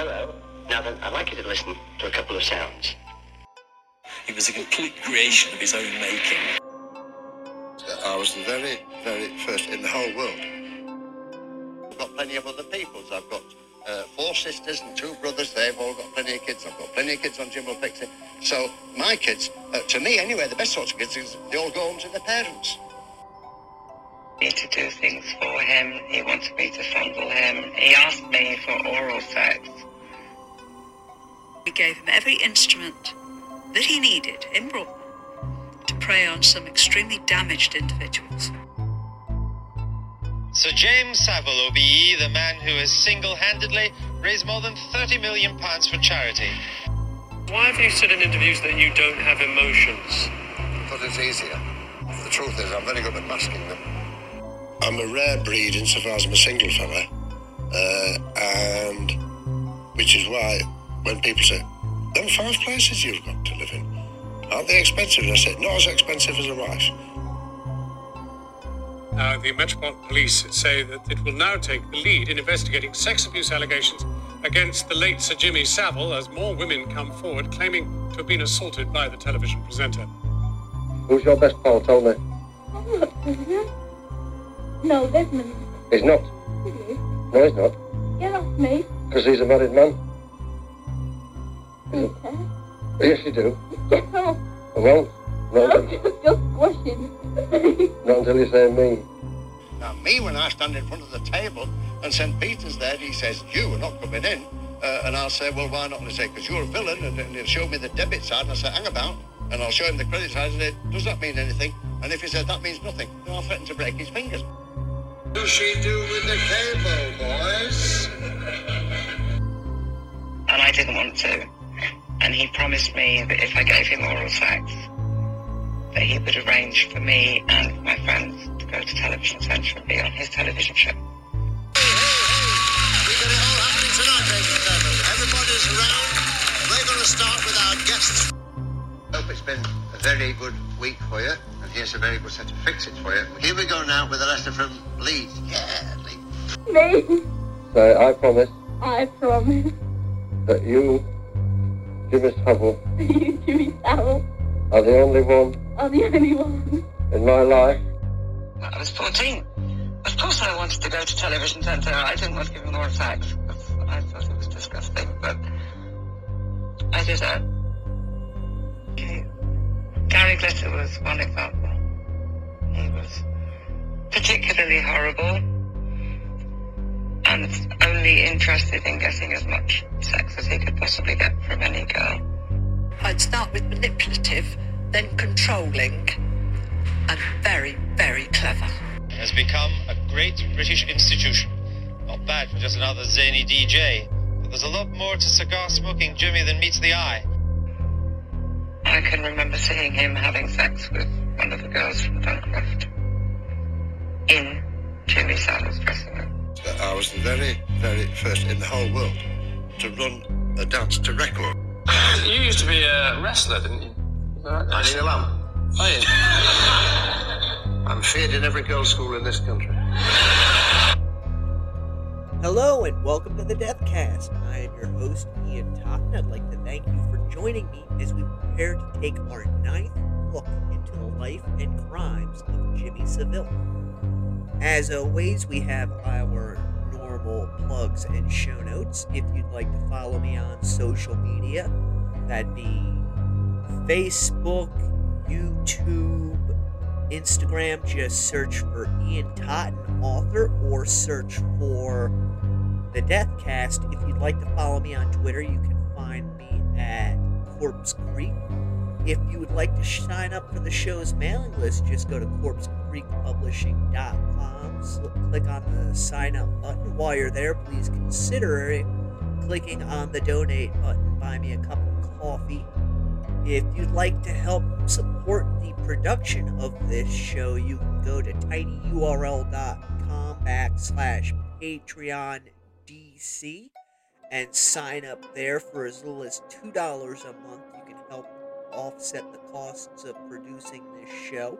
Hello. Now then, I'd like you to listen to a couple of sounds. He was a complete creation of his own making. I was the very, very first in the whole world. I've got plenty of other peoples. I've got uh, four sisters and two brothers. They've all got plenty of kids. I've got plenty of kids on Jim'll Fix It. So my kids, uh, to me anyway, the best sorts of kids is they all go home to their parents. me to do things for him. He wanted me to fondle him. He asked me for oral sex. We gave him every instrument that he needed in Broadmoor to prey on some extremely damaged individuals. Sir James Savile, OBE, the man who has single handedly raised more than £30 million for charity. Why have you said in interviews that you don't have emotions? But it's easier. The truth is, I'm very good at masking them. I'm a rare breed insofar as I'm a single fella, uh, and which is why when people say, "Them five places you've got to live in, aren't they expensive?" And I said, "Not as expensive as a wife." Uh, the Metropolitan Police say that it will now take the lead in investigating sex abuse allegations against the late Sir Jimmy Savile as more women come forward claiming to have been assaulted by the television presenter. Who's your best pal, Tony? I'm not Desmond. No, Desmond. He's not. It is. No, he's not, Get off me. because he's a married man. Okay. Yes, you do. Get off. Well, not, I'm just, just squashing. not until you say me. Now, me, when I stand in front of the table and St. Peter's there, he says, You are not coming in. Uh, and I'll say, Well, why not? And he say, Because you're a villain. And, and he'll show me the debit side. And I say, Hang about. And I'll show him the credit side. And say, Does that mean anything? And if he says, That means nothing, then I'll threaten to break his fingers. What does she do with the cable, boys? And I didn't want to. And he promised me that if I gave him oral sex, that he would arrange for me and my friends to go to Television Centre and be on his television show. Hey, hey, hey. We got it all happening tonight, ladies and gentlemen. Everybody's around. We're going to start with our guests. Hope it's been a very good week for you, and here's a very good set of fixings for you. Here we go now with a letter from Leeds. Yeah, Leeds. me. So I promise I promise. that you, Jimmy Savile, You, Jimmy Savile, are the only one are the only one. in my life I was 14. Of course I wanted to go to Television Centre. I didn't want to give him oral sex. because I thought it was disgusting, but I did it. Okay. Gary Glitter was one example. He was particularly horrible and only interested in getting as much sex as he could possibly get from any girl. I'd start with manipulative, then controlling, and very, very clever. Has become a great British institution. Not bad for just another zany DJ. But there's a lot more to cigar smoking Jimmy than meets the eye. I can remember seeing him having sex with one of the girls from Duncroft in Jimmy Savile's dressing room. I was the very, very first in the whole world to run a dance to record. You used to be a wrestler, didn't you? I still am. Oh, yeah. I'm feared in every girls' school in this country. Hello and welcome to the Deathcast. I am your host, Ian Totten. I'd like to thank you for joining me as we prepare to take our ninth look into the life and crimes of Jimmy Seville. As always, we have our normal plugs and show notes. If you'd like to follow me on social media, that'd be Facebook, YouTube, Instagram, just search for Ian Totten, author, or search for the Deathcast. If you'd like to follow me on Twitter, you can find me at Corpse Creek. If you would like to sign up for the show's mailing list, just go to corpsecreekpublishing.com, click on the sign up button. While you're there, please consider clicking on the donate button, buy me a cup of coffee. If you'd like to help support the production of this show, you can go to tinyurl.com backslash Patreon DC and sign up there for as little as $2 a month. Offset the costs of producing this show.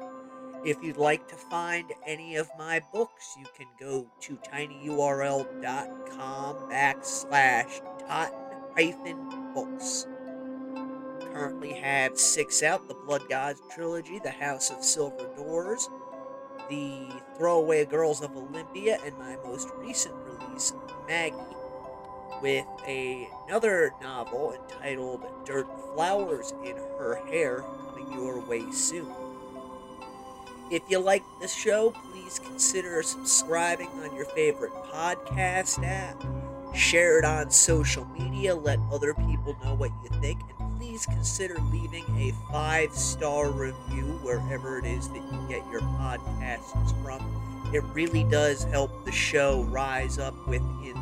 If you'd like to find any of my books, you can go to tinyurl.com backslash totten books. Currently have six out the Blood Gods trilogy, The House of Silver Doors, The Throwaway Girls of Olympia, and my most recent release, Maggie, with a, another novel entitled Dirt Flowers in Her Hair coming your way soon. If you like the show, please consider subscribing on your favorite podcast app. Share it on social media, let other people know what you think, and please consider leaving a five star review wherever it is that you get your podcasts from. It really does help the show rise up within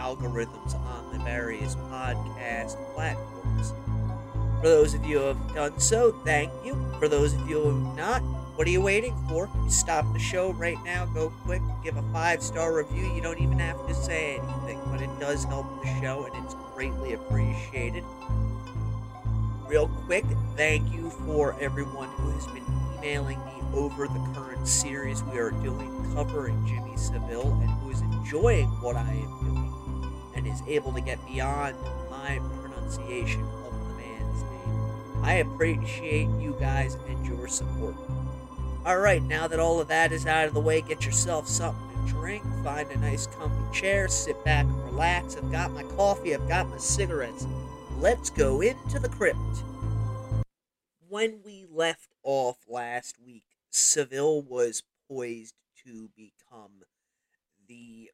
algorithms on the various podcast platforms. For those of you who have done so, thank you. For those of you who have not, what are you waiting for? Stop the show right now. Go quick. Give a five star review. You don't even have to say anything, but it does help the show and it's greatly appreciated. Real quick, thank you for everyone who has been emailing me over the current series we are doing covering Jimmy Seville and who is enjoying what I am doing and is able to get beyond my pronunciation of the man's name. I appreciate you guys and your support. Alright, now that all of that is out of the way, get yourself something to drink, find a nice comfy chair, sit back and relax. I've got my coffee, I've got my cigarettes. Let's go into the crypt. When we left off last week, Seville was poised to become the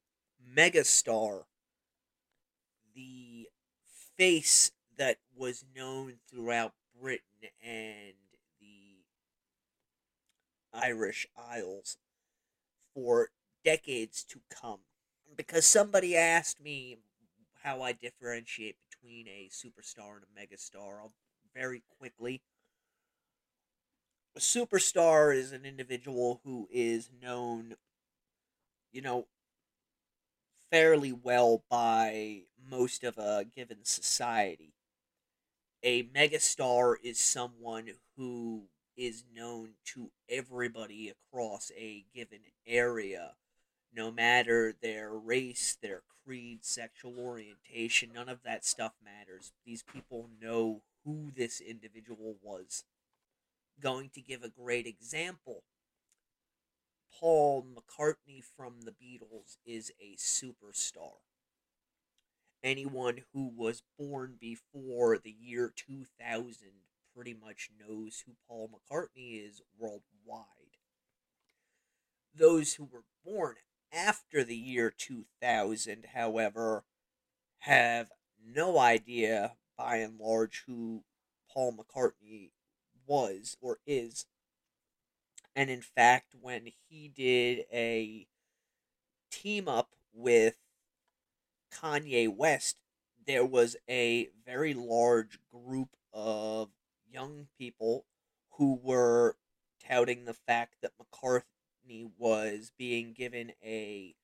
megastar, the face that was known throughout Britain and the Irish Isles for decades to come. Because somebody asked me how I differentiate between a superstar and a megastar, I'll very quickly. A superstar is an individual who is known, you know, fairly well by most of a given society. A megastar is someone who is known to everybody across a given area, no matter their race, their creed, sexual orientation, none of that stuff matters. These people know who this individual was. Going to give a great example. Paul McCartney from the Beatles is a superstar. Anyone who was born before the year 2000 pretty much knows who Paul McCartney is worldwide. Those who were born after the year 2000, however, have no idea by and large who Paul McCartney was or is. And in fact, when he did a team up with Kanye West, there was a very large group of young people who were touting the fact that McCartney was being given a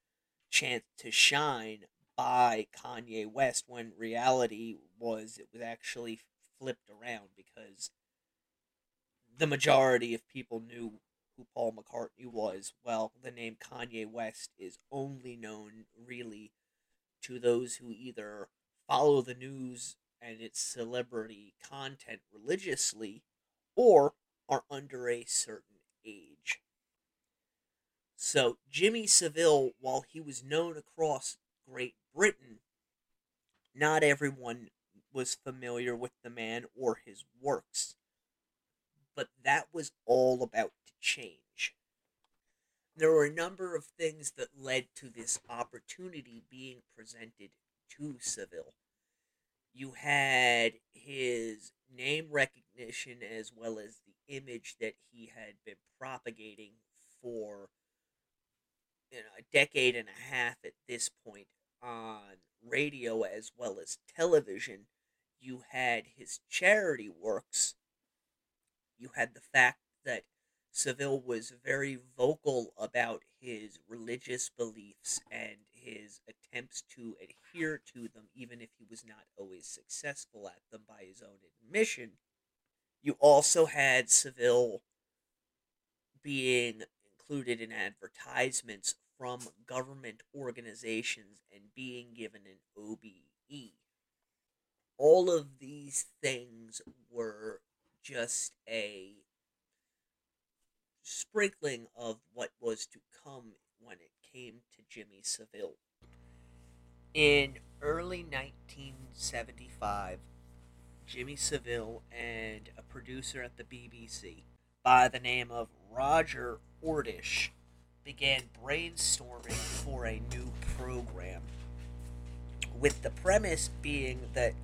chance to shine by Kanye West when reality was it was actually flipped around because the majority of people knew who Paul McCartney was. Well, the name Kanye West is only known really to those who either follow the news and its celebrity content religiously or are under a certain age. So, Jimmy Seville, while he was known across Great Britain, not everyone was familiar with the man or his works. But that was all about to change. There were a number of things that led to this opportunity being presented to Seville you had his name recognition as well as the image that he had been propagating for you know, a decade and a half at this point on radio as well as television. You had his charity works. You had the fact that Seville was very vocal about his religious beliefs and his attempts to adhere to them, even if he was not always successful at them by his own admission. You also had Seville being included in advertisements from government organizations and being given an OBE. All of these things were just a sprinkling of what was to come when it came to Jimmy Savile. In early 1975, Jimmy Savile and a producer at the BBC by the name of Roger Ordish began brainstorming for a new program, with the premise being that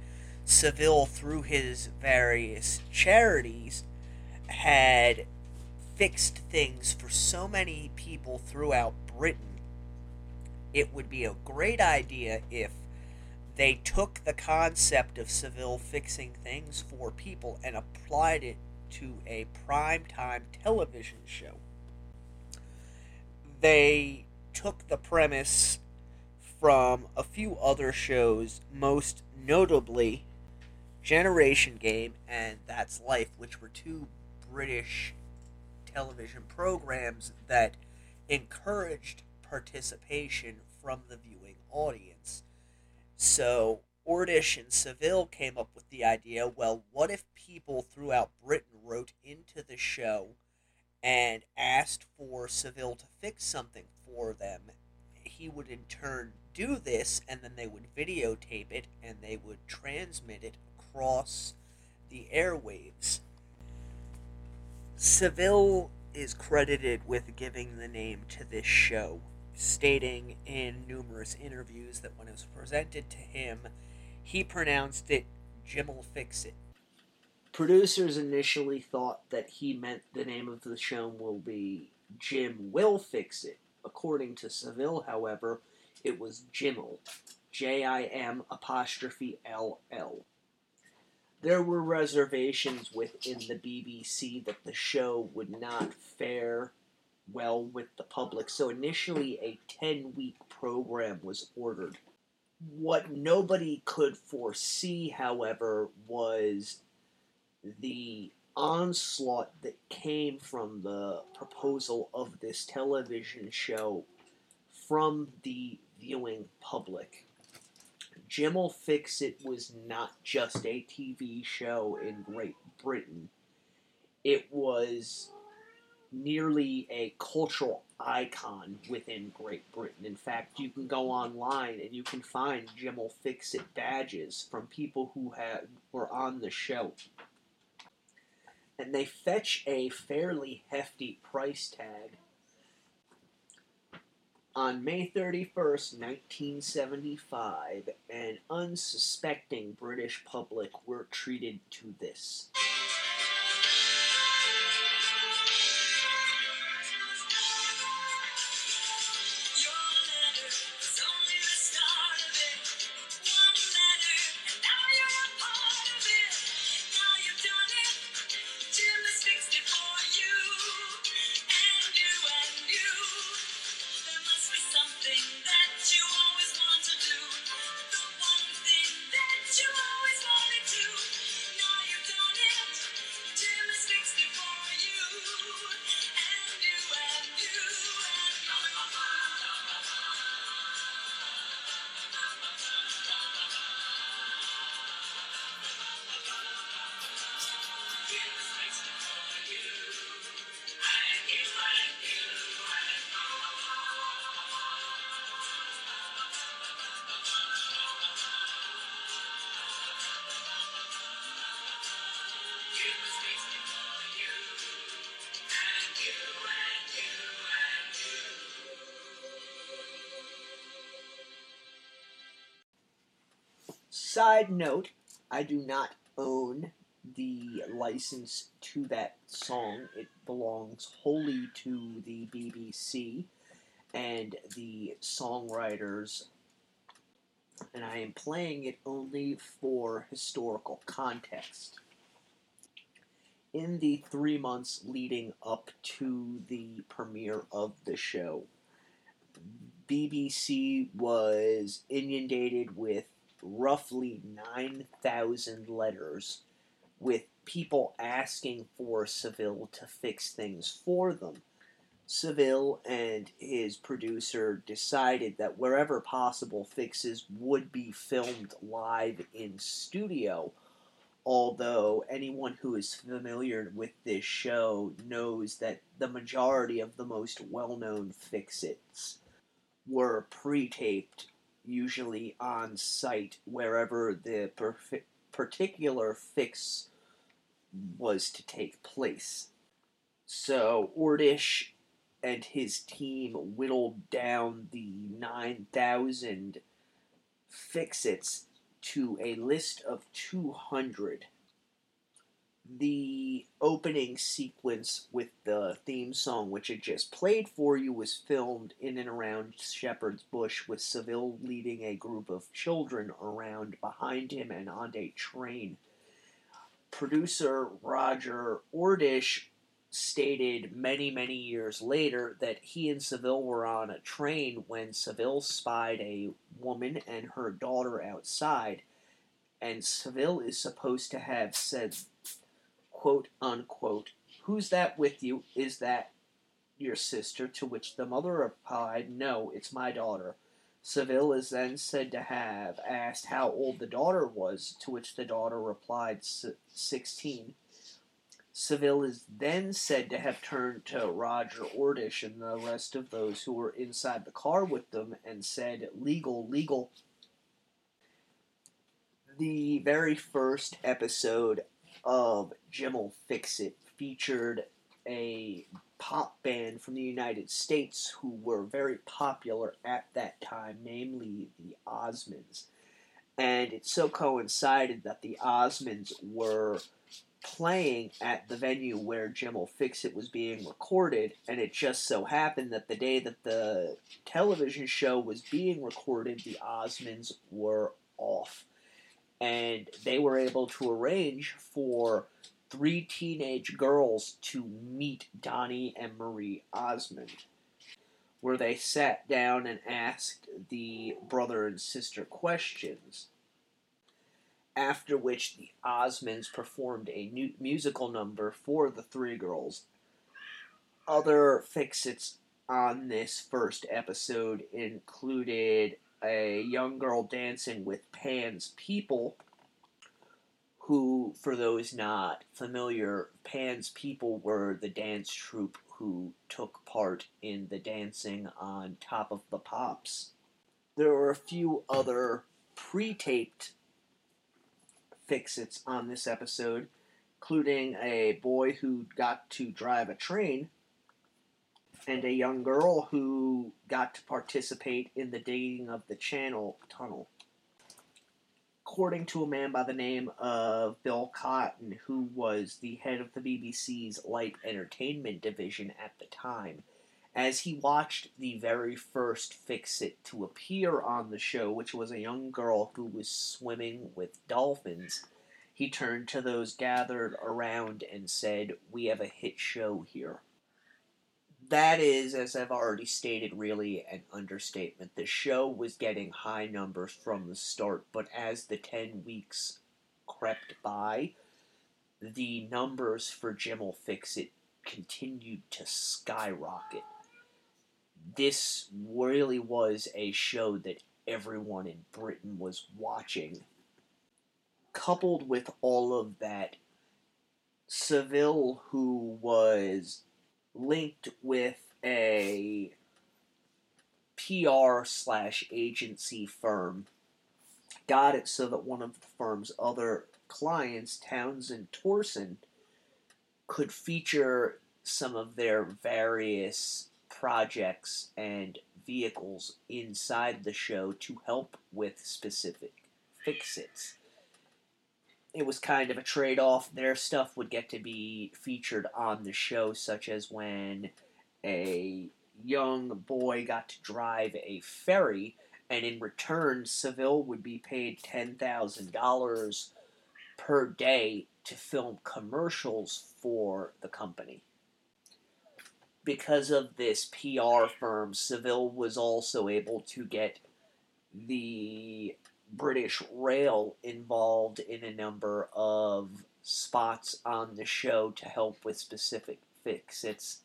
Savile, through his various charities, had fixed things for so many people throughout Britain. It would be a great idea if they took the concept of Seville fixing things for people and applied it to a primetime television show. They took the premise from a few other shows, most notably Generation Game and That's Life, which were two British television programs that encouraged participation from the viewing audience. So Ordish and Seville came up with the idea well, what if people throughout Britain wrote into the show and asked for Seville to fix something for them? He would in turn do this, and then they would videotape it and they would transmit it across the airwaves. Seville is credited with giving the name to this show, stating in numerous interviews that when it was presented to him, he pronounced it Jim'll Fix It. Producers initially thought that he meant the name of the show will be Jim Will Fix It. According to Seville, however, it was Jim'll. J I M apostrophe L L. There were reservations within the BBC that the show would not fare well with the public, so initially a 10 week program was ordered. What nobody could foresee, however, was the onslaught that came from the proposal of this television show from the viewing public. Jim'll Fix It was not just a TV show in Great Britain. It was nearly a cultural icon within Great Britain. In fact, you can go online and you can find Jim'll Fix It badges from people who had, were on the show. And they fetch a fairly hefty price tag on May 31st, 1975, an unsuspecting British public were treated to this. Side note, I do not own the license to that song. It belongs wholly to the BBC and the songwriters, and I am playing it only for historical context. In the three months leading up to the premiere of the show, BBC was inundated with roughly 9,000 letters with people asking for Seville to fix things for them. Seville and his producer decided that wherever possible, fixes would be filmed live in studio. Although anyone who is familiar with this show knows that the majority of the most well known fix-its were pre taped, usually on site, wherever the perf- particular fix was to take place. So Ordish and his team whittled down the 9,000 fix-its to a list of 200. The opening sequence with the theme song, which I just played for you, was filmed in and around Shepherd's Bush with Seville leading a group of children around behind him and on a train. Producer Roger Ordish stated many, many years later that he and Seville were on a train when Seville spied a woman and her daughter outside, and Seville is supposed to have said, quote unquote, Who's that with you? Is that your sister? To which the mother replied, No, it's my daughter. Seville is then said to have asked how old the daughter was, to which the daughter replied, 16. Seville is then said to have turned to Roger Ordish and the rest of those who were inside the car with them and said, Legal, legal. The very first episode of Jim'll Fix It featured a pop band from the United States who were very popular at that time, namely the Osmonds. And it so coincided that the Osmonds were playing at the venue where Jim'll Fix It was being recorded, and it just so happened that the day that the television show was being recorded, the Osmonds were off. And they were able to arrange for three teenage girls to meet Donnie and Marie Osmond, where they sat down and asked the brother and sister questions after which the Osmonds performed a new musical number for the three girls. Other fix-its on this first episode included a young girl dancing with Pan's People, who, for those not familiar, Pan's People were the dance troupe who took part in the dancing on Top of the Pops. There were a few other pre taped fix-its on this episode, including a boy who got to drive a train and a young girl who got to participate in the digging of the channel tunnel. According to a man by the name of Bill Cotton, who was the head of the BBC's light entertainment division at the time, as he watched the very first Fix It to appear on the show, which was a young girl who was swimming with dolphins, he turned to those gathered around and said, We have a hit show here. That is, as I've already stated, really an understatement. The show was getting high numbers from the start, but as the 10 weeks crept by, the numbers for Jim'll Fix It continued to skyrocket this really was a show that everyone in Britain was watching. Coupled with all of that, Seville, who was linked with a PR slash agency firm, got it so that one of the firm's other clients, Townsend Thoresen, could feature some of their various projects and vehicles inside the show to help with specific fix-its. It was kind of a trade off. Their stuff would get to be featured on the show, such as when a young boy got to drive a ferry, and in return, Seville would be paid $10,000 per day to film commercials for the company because of this PR firm, Seville was also able to get the British Rail involved in a number of spots on the show to help with specific fix-its.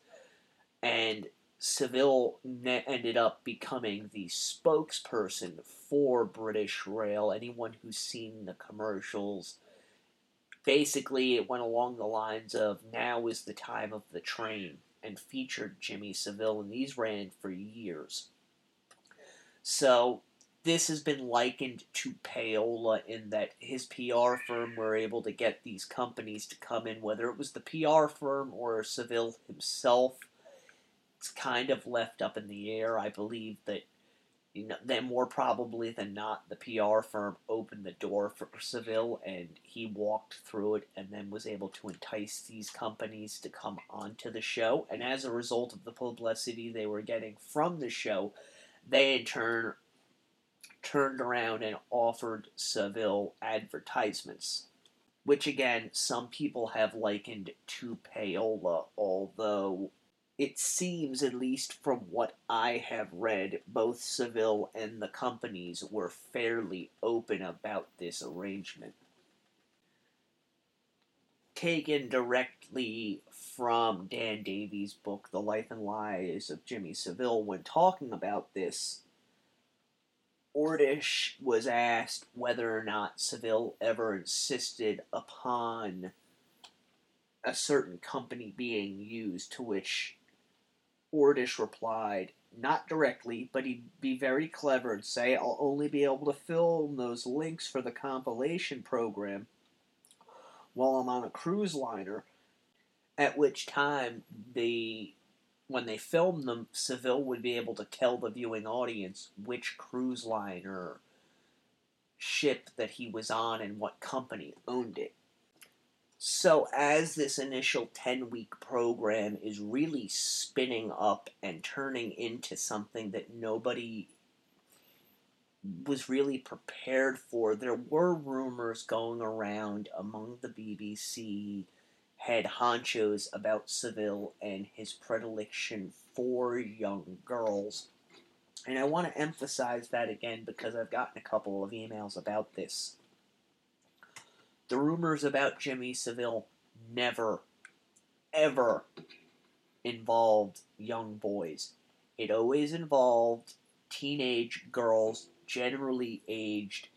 and Seville ne- ended up becoming the spokesperson for British Rail. Anyone who's seen the commercials, basically, it went along the lines of now is the time of the train and featured Jimmy Seville, and these ran for years. So, this has been likened to Payola in that his PR firm were able to get these companies to come in, whether it was the PR firm or Seville himself. It's kind of left up in the air. I believe that you know, then more probably than not, the PR firm opened the door for Seville and he walked through it and then was able to entice these companies to come onto the show. And as a result of the publicity they were getting from the show, they in turn turned around and offered Seville advertisements. Which again, some people have likened to payola, although it seems, at least from what I have read, both Seville and the companies were fairly open about this arrangement. Taken directly from Dan Davies' book, The Life and Lies of Jimmy Seville, when talking about this, Ordish was asked whether or not Seville ever insisted upon a certain company being used, to which Ordish replied, not directly, but he'd be very clever and say, I'll only be able to film those links for the compilation program while I'm on a cruise liner, at which time the when they filmed them, Seville would be able to tell the viewing audience which cruise liner ship that he was on and what company owned it. So, as this initial 10 week program is really spinning up and turning into something that nobody was really prepared for, there were rumors going around among the BBC head honchos about Seville and his predilection for young girls. And I want to emphasize that again because I've gotten a couple of emails about this. The rumors about Jimmy Seville never, ever involved young boys. It always involved teenage girls, generally aged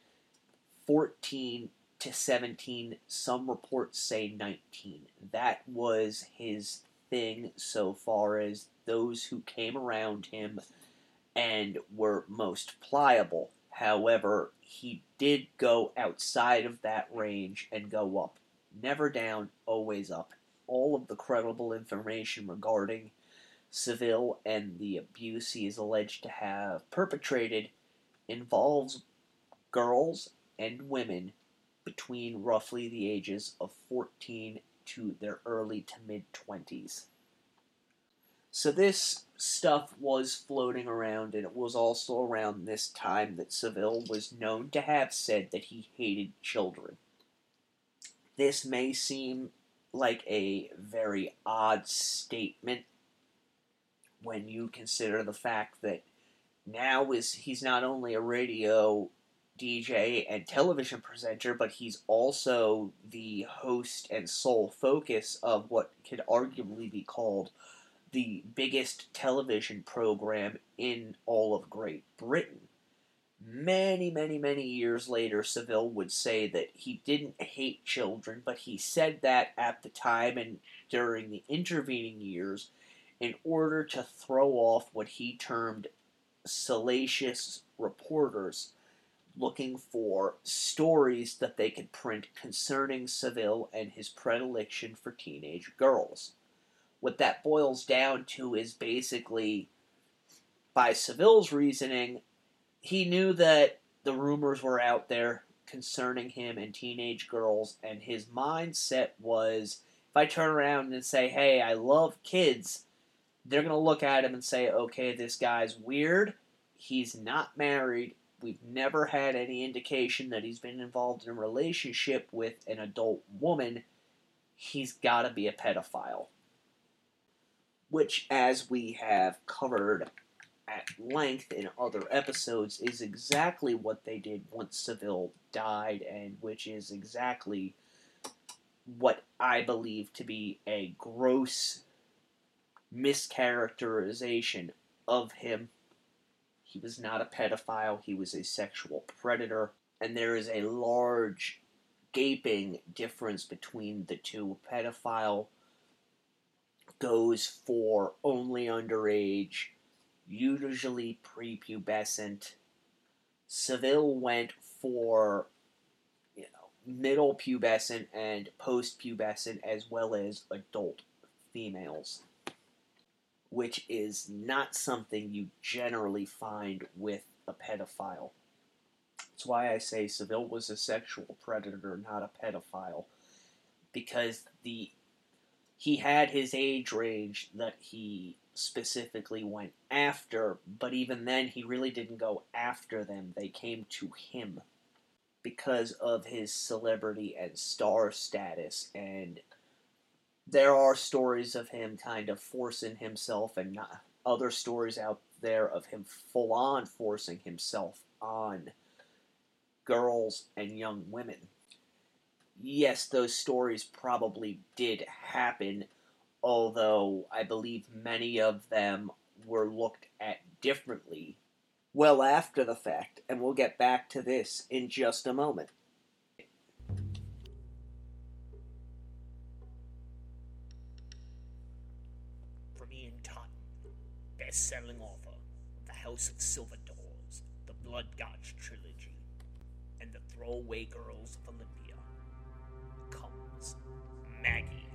14 to 17, some reports say 19. That was his thing so far as those who came around him and were most pliable. However, he did go outside of that range and go up. Never down, always up. All of the credible information regarding Seville and the abuse he is alleged to have perpetrated involves girls and women between roughly the ages of 14 to their early to mid 20s. So this stuff was floating around, and it was also around this time that Seville was known to have said that he hated children. This may seem like a very odd statement when you consider the fact that now is he's not only a radio DJ and television presenter, but he's also the host and sole focus of what could arguably be called the biggest television program in all of Great Britain. Many, many, many years later, Seville would say that he didn't hate children, but he said that at the time and during the intervening years in order to throw off what he termed salacious reporters looking for stories that they could print concerning Seville and his predilection for teenage girls. What that boils down to is basically, by Seville's reasoning, he knew that the rumors were out there concerning him and teenage girls, and his mindset was if I turn around and say, hey, I love kids, they're going to look at him and say, okay, this guy's weird, he's not married, We've never had any indication that he's been involved in a relationship with an adult woman. He's got to be a pedophile. Which, as we have covered at length in other episodes, is exactly what they did once Seville died, and which is exactly what I believe to be a gross mischaracterization of him. He was not a pedophile, he was a sexual predator, and there is a large gaping difference between the two. A pedophile goes for only underage, usually prepubescent. Seville went for you know middle pubescent and post pubescent as well as adult females, which is not something you generally find with a pedophile. That's why I say Seville was a sexual predator, not a pedophile, because the he had his age range that he specifically went after, but even then he really didn't go after them. They came to him because of his celebrity and star status and there are stories of him kind of forcing himself and not other stories out there of him full on forcing himself on girls and young women. Yes, those stories probably did happen, although I believe many of them were looked at differently well after the fact, and we'll get back to this in just a moment. Best-selling author of uh, The House of Silver Doors, the Blood Gods trilogy, and The Throwaway Girls of Olympia, comes Maggie,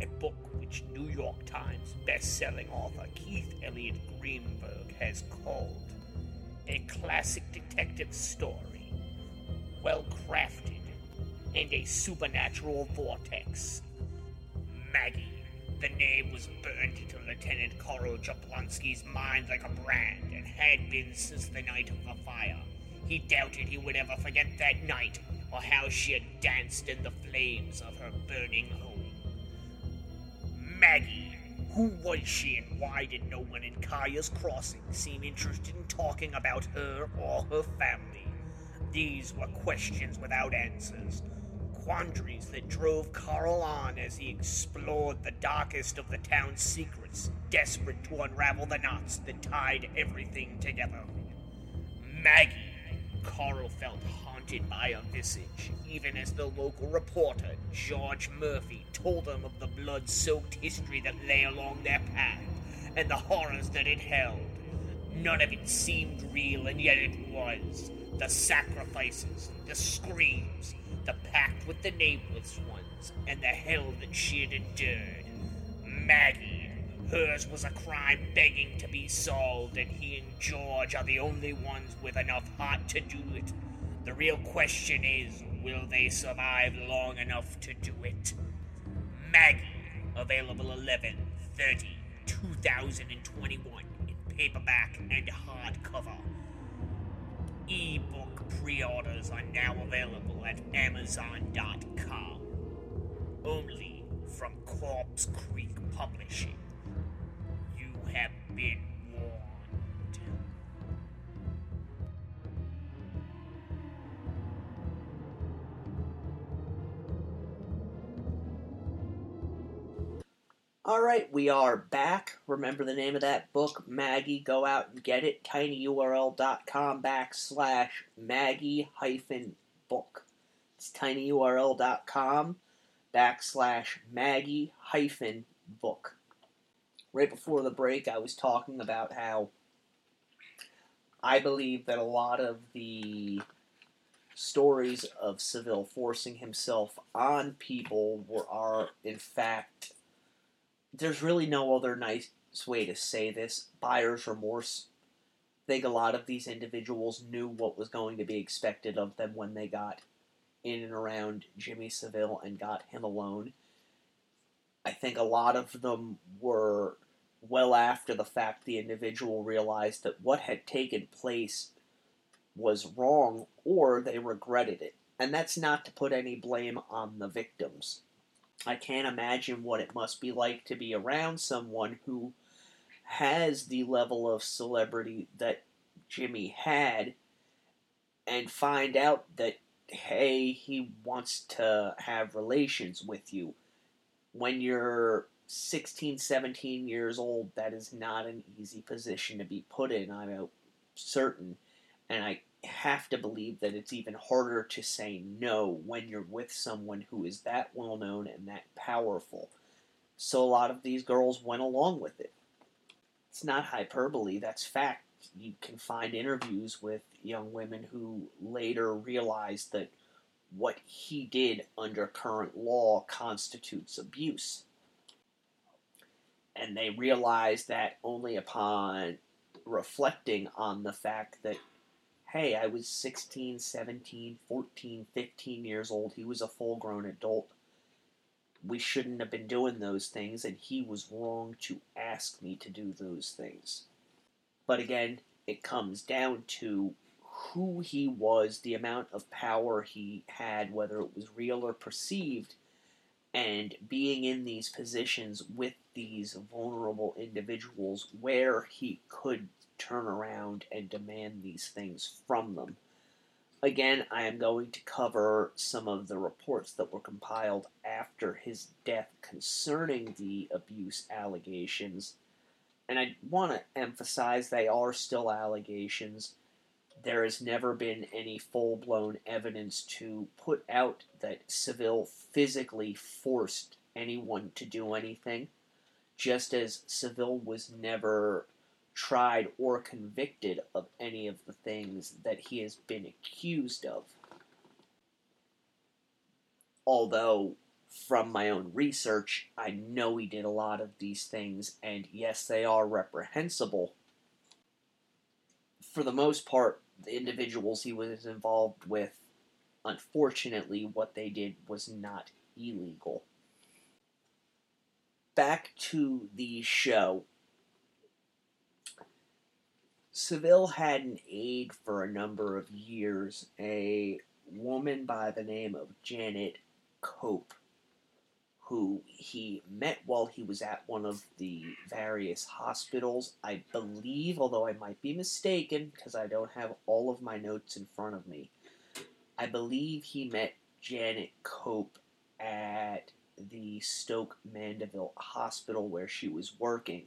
a book which New York Times best-selling author Keith Elliott Greenberg has called a classic detective story, well crafted, and a supernatural vortex. Maggie. The name was burned into Lieutenant Carl Jablonski's mind like a brand and had been since the night of the fire. He doubted he would ever forget that night or how she had danced in the flames of her burning home. Maggie. Who was she and why did no one in Kaya's Crossing seem interested in talking about her or her family? These were questions without answers, quandaries that drove Carl on as he explored the darkest of the town's secrets, desperate to unravel the knots that tied everything together. Maggie. Carl felt haunted by a visage, even as the local reporter, George Murphy, told him of the blood soaked history that lay along their path and the horrors that it held. None of it seemed real, and yet it was. The sacrifices, the screams, the pact with the nameless ones, and the hell that she had endured. Maggie. Hers was a crime begging to be solved, and he and George are the only ones with enough heart to do it. The real question is, will they survive long enough to do it? Maggie, available 11 30 2021 in paperback and hardcover. Ebook pre orders are now available at Amazon.com. Only from Corpse Creek Publishing. You have been All right, we are back. Remember the name of that book, Maggie. Go out and get it. tinyurl.com backslash Maggie hyphen book. It's tinyurl.com backslash Maggie hyphen book. Right before the break, I was talking about how I believe that a lot of the stories of Seville forcing himself on people were, are, in fact, there's really no other nice way to say this. Buyer's remorse. I think a lot of these individuals knew what was going to be expected of them when they got in and around Jimmy Seville and got him alone. I think a lot of them were well after the fact the individual realized that what had taken place was wrong or they regretted it. And that's not to put any blame on the victims. I can't imagine what it must be like to be around someone who has the level of celebrity that Jimmy had and find out that, hey, he wants to have relations with you. When you're 16, 17 years old, that is not an easy position to be put in, I'm certain. And I have to believe that it's even harder to say no when you're with someone who is that well known and that powerful. So a lot of these girls went along with it. It's not hyperbole, that's fact. You can find interviews with young women who later realized that what he did under current law constitutes abuse. And they realized that only upon reflecting on the fact that hey, I was 16, 17, 14, 15 years old. He was a full grown adult. We shouldn't have been doing those things, and he was wrong to ask me to do those things. But again, it comes down to who he was, the amount of power he had, whether it was real or perceived, and being in these positions with these vulnerable individuals where he could turn around and demand these things from them. Again, I am going to cover some of the reports that were compiled after his death concerning the abuse allegations. And I want to emphasize they are still allegations. There has never been any full blown evidence to put out that Savile physically forced anyone to do anything, just as Savile was never tried or convicted of any of the things that he has been accused of. Although, from my own research, I know he did a lot of these things, and yes, they are reprehensible. For the most part, the individuals he was involved with, unfortunately, what they did was not illegal. Back to the show. Savile had an aide for a number of years, a woman by the name of Janet Cope, who he met while he was at one of the various hospitals. I believe, although I might be mistaken because I don't have all of my notes in front of me, I believe he met Janet Cope at the Stoke Mandeville Hospital where she was working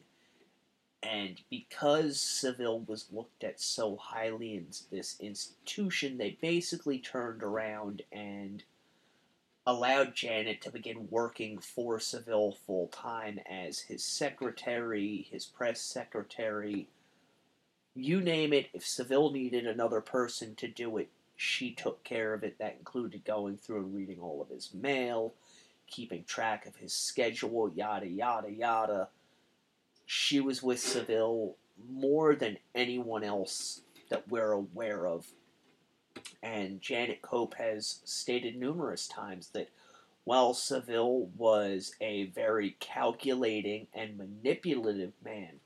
and because Savile was looked at so highly in this institution, they basically turned around and allowed Janet to begin working for Savile full time as his secretary, his press secretary. You name it, if Savile needed another person to do it, she took care of it. That included going through and reading all of his mail, keeping track of his schedule, yada, yada, yada she was with Savile more than anyone else that we're aware of. And Janet Cope has stated numerous times that while Savile was a very calculating and manipulative man,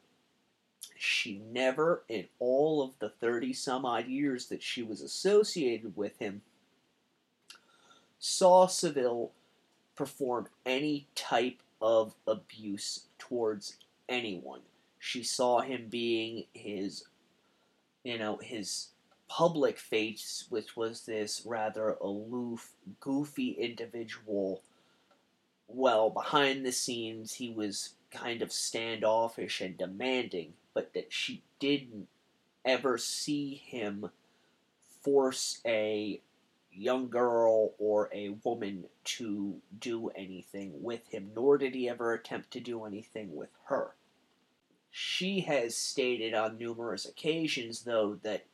she never, in all of the 30 some odd years that she was associated with him, saw Savile perform any type of abuse towards anyone. She saw him being his, you know, his public face, which was this rather aloof, goofy individual. Well, behind the scenes, he was kind of standoffish and demanding, but that she didn't ever see him force a young girl or a woman to do anything with him, nor did he ever attempt to do anything with her. She has stated on numerous occasions, though, that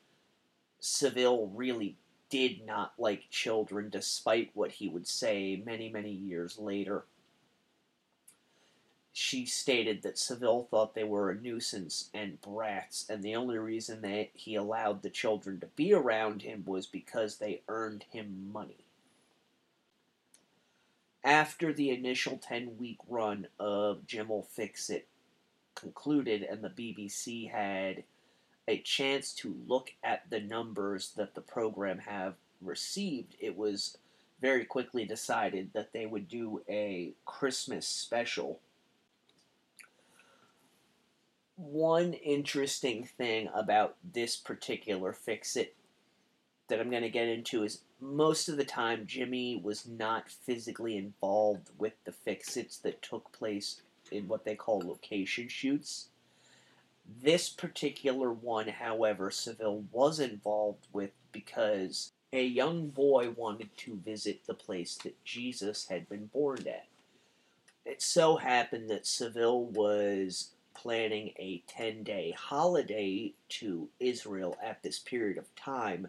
Savile really did not like children, despite what he would say many, many years later. She stated that Savile thought they were a nuisance and brats, and the only reason that he allowed the children to be around him was because they earned him money. After the initial 10 week run of Jim'll Fix It, concluded and the BBC had a chance to look at the numbers that the program have received, it was very quickly decided that they would do a Christmas special. One interesting thing about this particular Fix It that I'm going to get into is most of the time Jimmy was not physically involved with the Fix Its that took place in what they call location shoots. This particular one, however, Savile was involved with because a young boy wanted to visit the place that Jesus had been born at. It so happened that Savile was planning a 10 day holiday to Israel at this period of time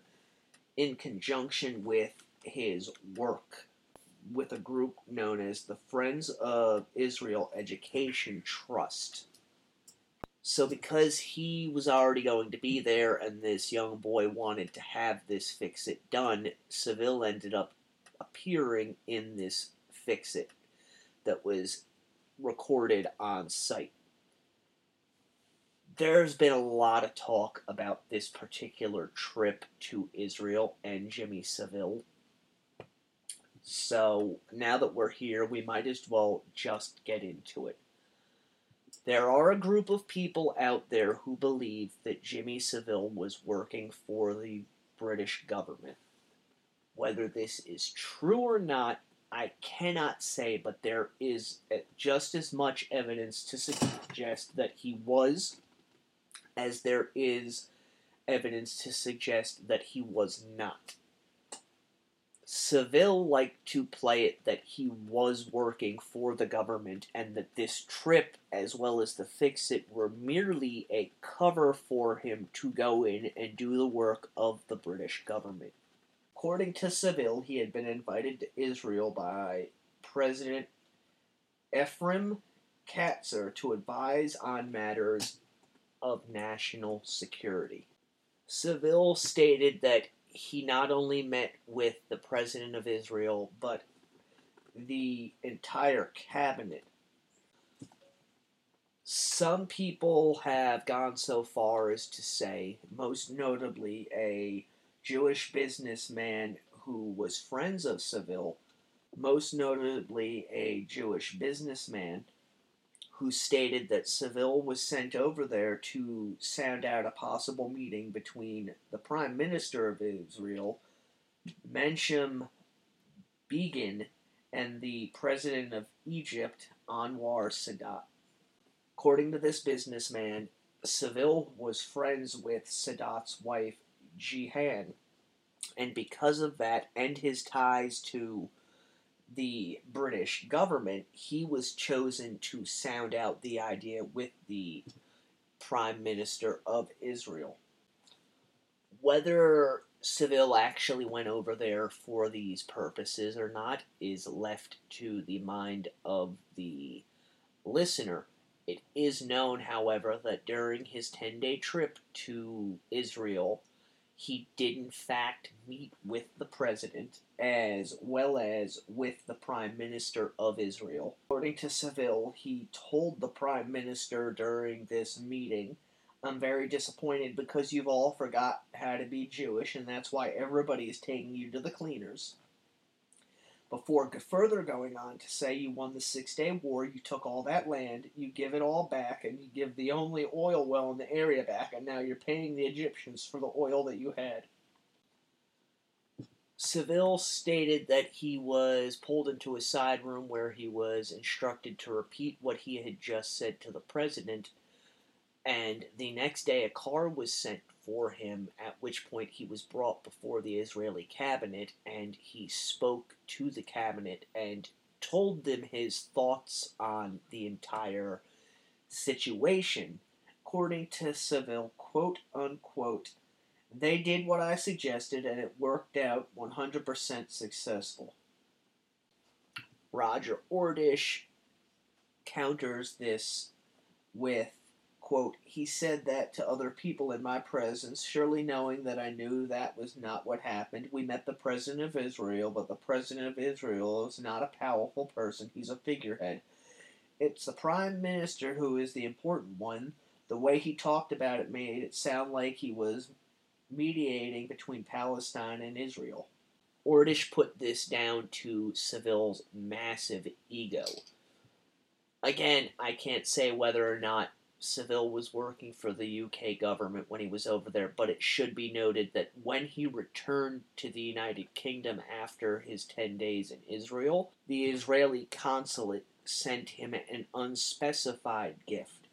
in conjunction with his work with a group known as the Friends of Israel Education Trust. So, because he was already going to be there and this young boy wanted to have this fix it done, Savile ended up appearing in this fix it that was recorded on site. There's been a lot of talk about this particular trip to Israel and Jimmy Savile. So now that we're here, we might as well just get into it. There are a group of people out there who believe that Jimmy Savile was working for the British government. Whether this is true or not, I cannot say, but there is uh, just as much evidence to suggest that he was as there is evidence to suggest that he was not. Savile liked to play it that he was working for the government and that this trip, as well as the fix it, were merely a cover for him to go in and do the work of the British government. According to Savile, he had been invited to Israel by President Ephraim Katzir to advise on matters of national security. Savile stated that he not only met with the President of Israel, but the entire cabinet. Some people have gone so far as to say, most notably, a Jewish businessman who was friends of Savile, most notably a Jewish businessman who stated that Savile was sent over there to sound out a possible meeting between the Prime Minister of Israel, Menachem Begin, and the President of Egypt, Anwar Sadat. According to this businessman, Savile was friends with Sadat's wife, Jihan, and because of that and his ties to the British government, he was chosen to sound out the idea with the Prime Minister of Israel. Whether Savile actually went over there for these purposes or not is left to the mind of the listener. It is known, however, that during his 10 day trip to Israel, he did in fact meet with the president as well as with the prime minister of Israel. According to Savile, he told the prime minister during this meeting, I'm very disappointed because you've all forgot how to be Jewish and that's why everybody is taking you to the cleaners before further going on to say you won the Six Day War, you took all that land, you give it all back, and you give the only oil well in the area back, and now you're paying the Egyptians for the oil that you had. Savile stated that he was pulled into a side room where he was instructed to repeat what he had just said to the president, and the next day a car was sent for him, at which point he was brought before the Israeli cabinet and he spoke to the cabinet and told them his thoughts on the entire situation. According to Savile, quote unquote, they did what I suggested and it worked out 100% successful. Roger Ordish counters this with Quote, he said that to other people in my presence, surely knowing that I knew that was not what happened. We met the President of Israel, but the President of Israel is not a powerful person, he's a figurehead. It's the Prime Minister who is the important one. The way he talked about it made it sound like he was mediating between Palestine and Israel. Ordish put this down to Savile's massive ego. Again, I can't say whether or not Savile was working for the UK government when he was over there, but it should be noted that when he returned to the United Kingdom after his 10 days in Israel, the Israeli consulate sent him an unspecified gift.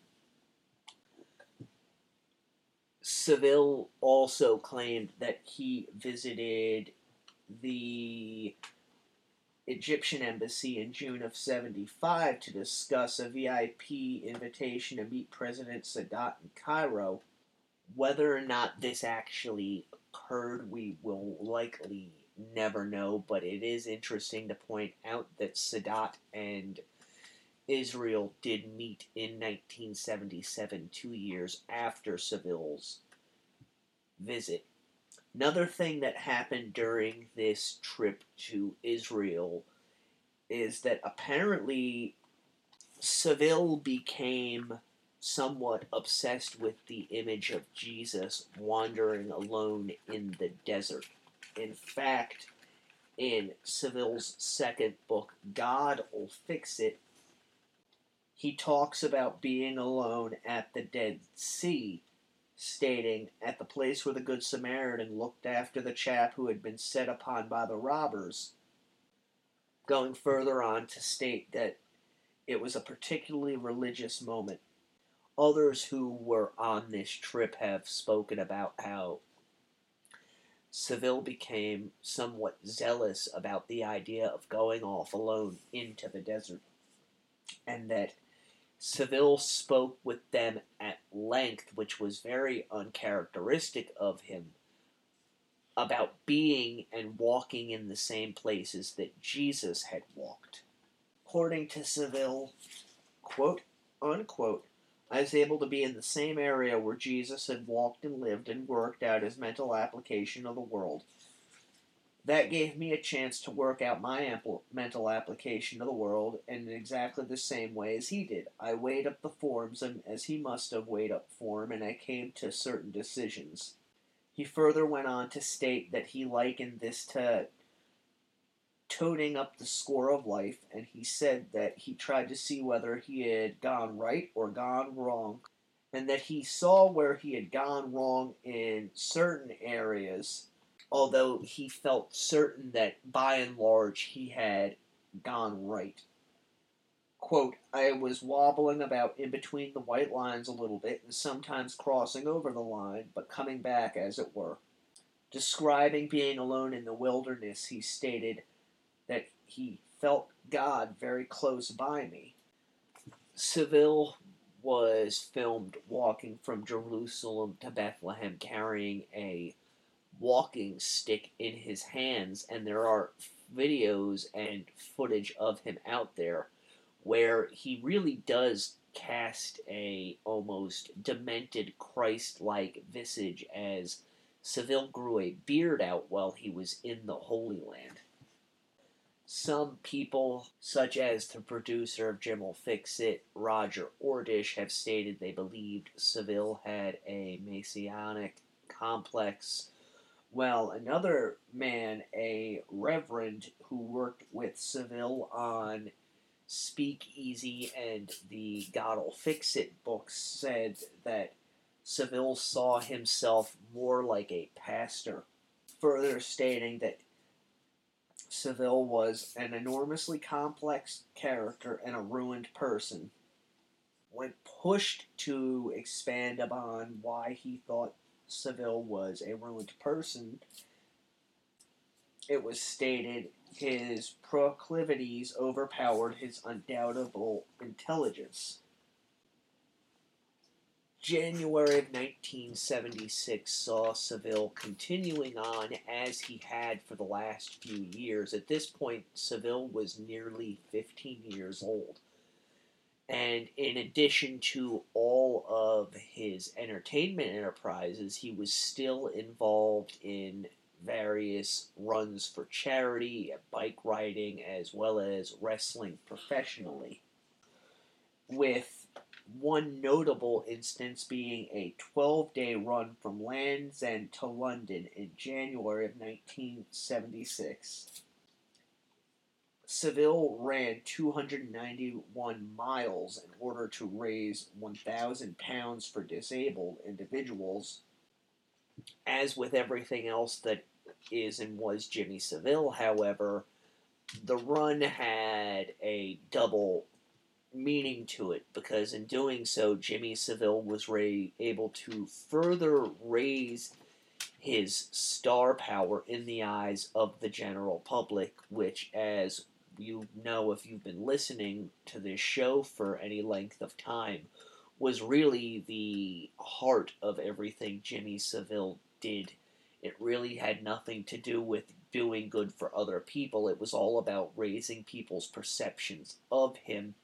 Savile also claimed that he visited the Egyptian embassy in June of 75 to discuss a VIP invitation to meet President Sadat in Cairo. Whether or not this actually occurred, we will likely never know, but it is interesting to point out that Sadat and Israel did meet in 1977, two years after Savile's visit. Another thing that happened during this trip to Israel is that apparently Savile became somewhat obsessed with the image of Jesus wandering alone in the desert. In fact, in Savile's second book, God'll Fix It, he talks about being alone at the Dead Sea, stating, At the place where the Good Samaritan looked after the chap who had been set upon by the robbers. Going further on to state that it was a particularly religious moment. Others who were on this trip have spoken about how Savile became somewhat zealous about the idea of going off alone into the desert, and that Savile spoke with them at length, which was very uncharacteristic of him, about being and walking in the same places that Jesus had walked. According to Savile, quote unquote, I was able to be in the same area where Jesus had walked and lived and worked out his mental application of the world. That gave me a chance to work out my ample mental application of the world in exactly the same way as he did. I weighed up the forms as he must have weighed up form, and I came to certain decisions. He further went on to state that he likened this to toting up the score of life, and he said that he tried to see whether he had gone right or gone wrong, and that he saw where he had gone wrong in certain areas, although he felt certain that by and large he had gone right. Quote, I was wobbling about in between the white lines a little bit and sometimes crossing over the line, but coming back, as it were. Describing being alone in the wilderness, he stated, that he felt God very close by me. Savile was filmed walking from Jerusalem to Bethlehem carrying a walking stick in his hands, and there are videos and footage of him out there where he really does cast a almost demented Christ-like visage as Savile grew a beard out while he was in the Holy Land. Some people, such as the producer of Jim'll Fix It, Roger Ordish, have stated they believed Savile had a messianic complex. Well, another man, a reverend who worked with Savile on Speak Easy and the God'll Fix It books, said that Savile saw himself more like a pastor, further stating that Savile was an enormously complex character and a ruined person. When pushed to expand upon why he thought Savile was a ruined person, it was stated his proclivities overpowered his undoubtable intelligence. January of 1976 saw Savile continuing on as he had for the last few years. At this point, Savile was nearly 15 years old. And in addition to all of his entertainment enterprises, he was still involved in various runs for charity, bike riding, as well as wrestling professionally. With one notable instance being a 12 day run from Land's End to London in January of 1976. Savile ran 291 miles in order to raise 1,000 pounds for disabled individuals. As with everything else that is and was Jimmy Savile, however, the run had a double meaning to it because in doing so, Jimmy Savile was ra- able to further raise his star power in the eyes of the general public, which, as you know if you've been listening to this show for any length of time, was really the heart of everything Jimmy Savile did. It really had nothing to do with doing good for other people. It was all about raising people's perceptions of him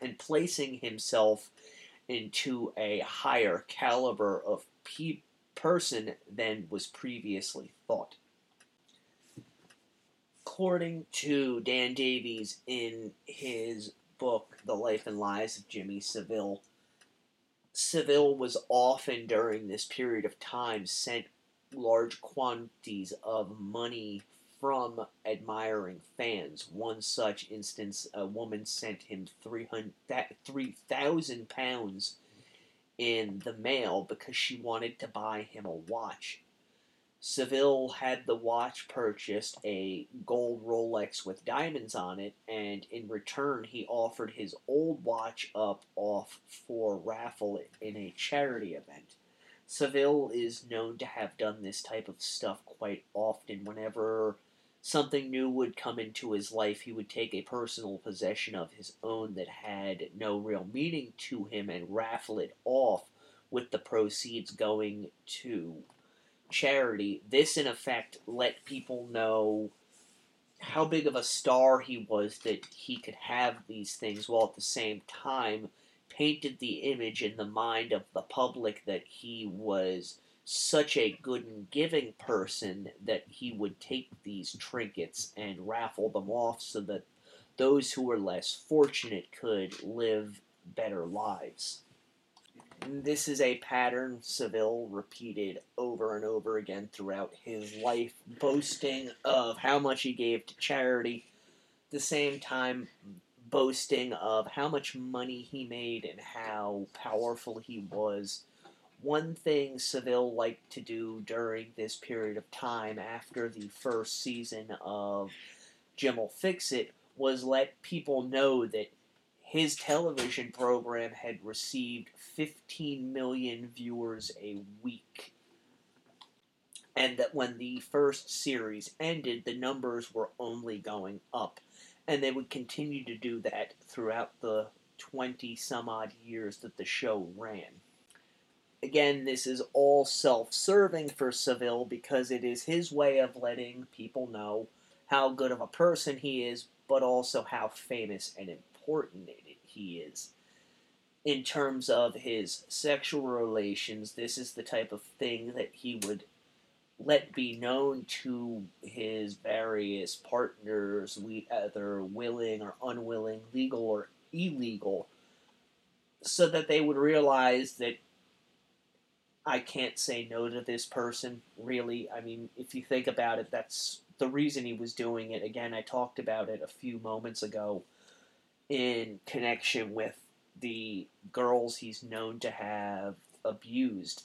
and placing himself into a higher caliber of pe- person than was previously thought. According to Dan Davies in his book, The Life and Lies of Jimmy Savile, Savile was often during this period of time sent large quantities of money from admiring fans. One such instance, a woman sent him 3,000 pounds in the mail because she wanted to buy him a watch. Savile had the watch purchased, a gold Rolex with diamonds on it, and in return he offered his old watch up off for raffle in a charity event. Savile is known to have done this type of stuff quite often. Whenever something new would come into his life, he would take a personal possession of his own that had no real meaning to him and raffle it off with the proceeds going to charity. This, in effect, let people know how big of a star he was that he could have these things while at the same time painted the image in the mind of the public that he was such a good and giving person that he would take these trinkets and raffle them off so that those who were less fortunate could live better lives. This is a pattern Savile repeated over and over again throughout his life, boasting of how much he gave to charity, the same time boasting of how much money he made and how powerful he was. One thing Savile liked to do during this period of time after the first season of Jim'll Fix It was let people know that his television program had received 15 million viewers a week. And that when the first series ended, the numbers were only going up. And they would continue to do that throughout the 20 some odd years that the show ran. Again, this is all self serving for Savile because it is his way of letting people know how good of a person he is, but also how famous and important he is. In terms of his sexual relations, this is the type of thing that he would let be known to his various partners, whether willing or unwilling, legal or illegal, so that they would realize that I can't say no to this person, really. I mean, if you think about it, that's the reason he was doing it. Again, I talked about it a few moments ago in connection with the girls he's known to have abused.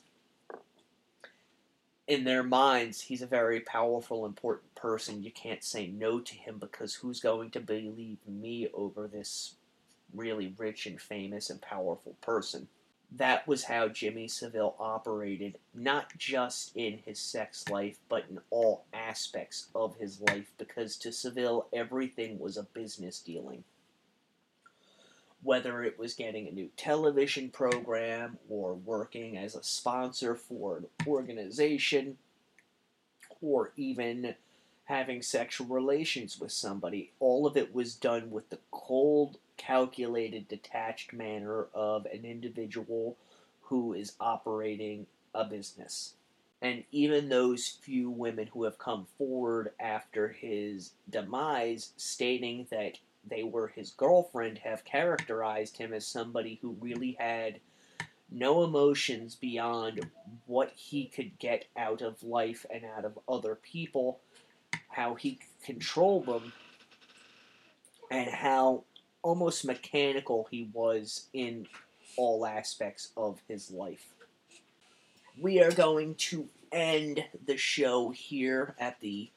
In their minds, he's a very powerful, important person. You can't say no to him because who's going to believe me over this really rich and famous and powerful person? That was how Jimmy Savile operated, not just in his sex life, but in all aspects of his life, because to Savile, everything was a business dealing whether it was getting a new television program or working as a sponsor for an organization or even having sexual relations with somebody. All of it was done with the cold, calculated, detached manner of an individual who is operating a business. And even those few women who have come forward after his demise stating that they were his girlfriend have characterized him as somebody who really had no emotions beyond what he could get out of life and out of other people, how he could control them, and how almost mechanical he was in all aspects of his life. We are going to end the show here at the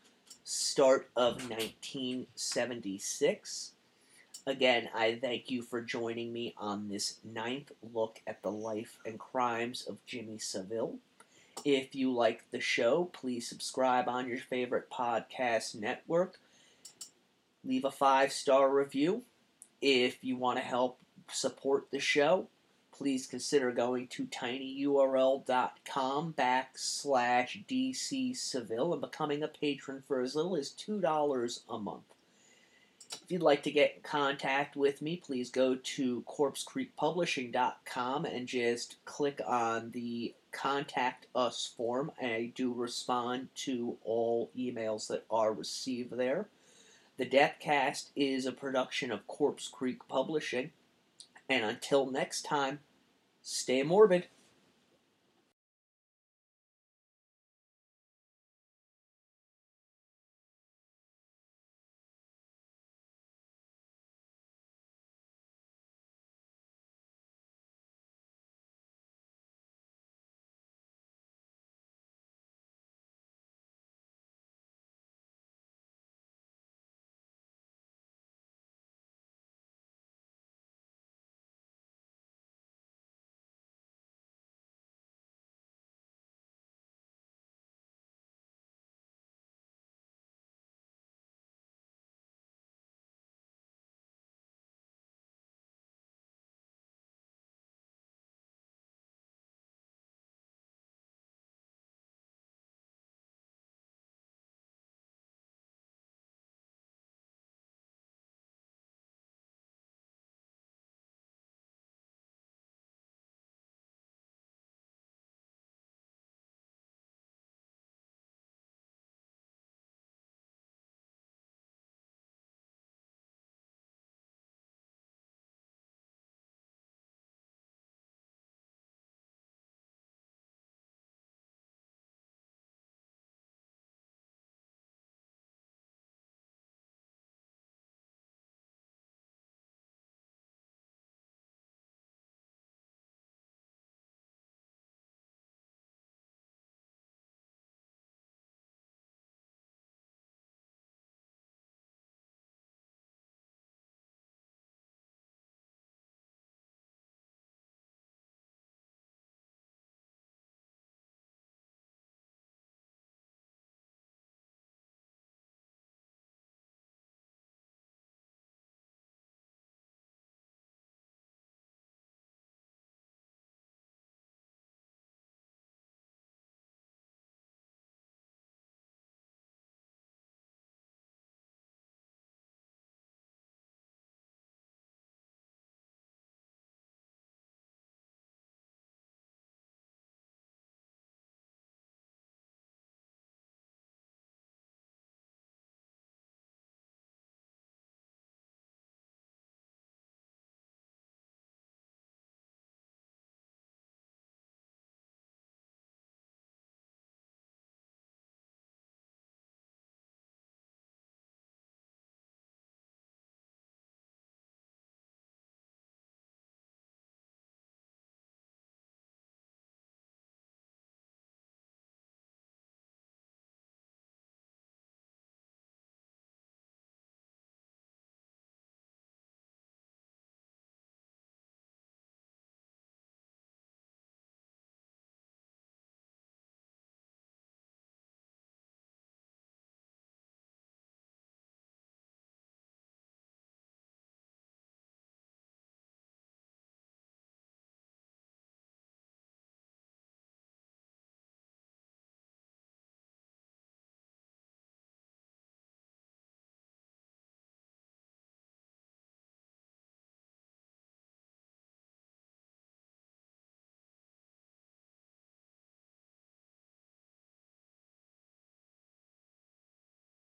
start of 1976. Again, I thank you for joining me on this ninth look at the life and crimes of Jimmy Savile. If you like the show, please subscribe on your favorite podcast network. Leave a five star review. If you want to help support the show, please consider going to tinyurl.com backslash DC Seville and becoming a patron for as little as $2 a month. If you'd like to get in contact with me, please go to corpsecreekpublishing.com and just click on the contact us form. I do respond to all emails that are received there. The Deathcast is a production of Corpse Creek Publishing. And until next time, stay morbid.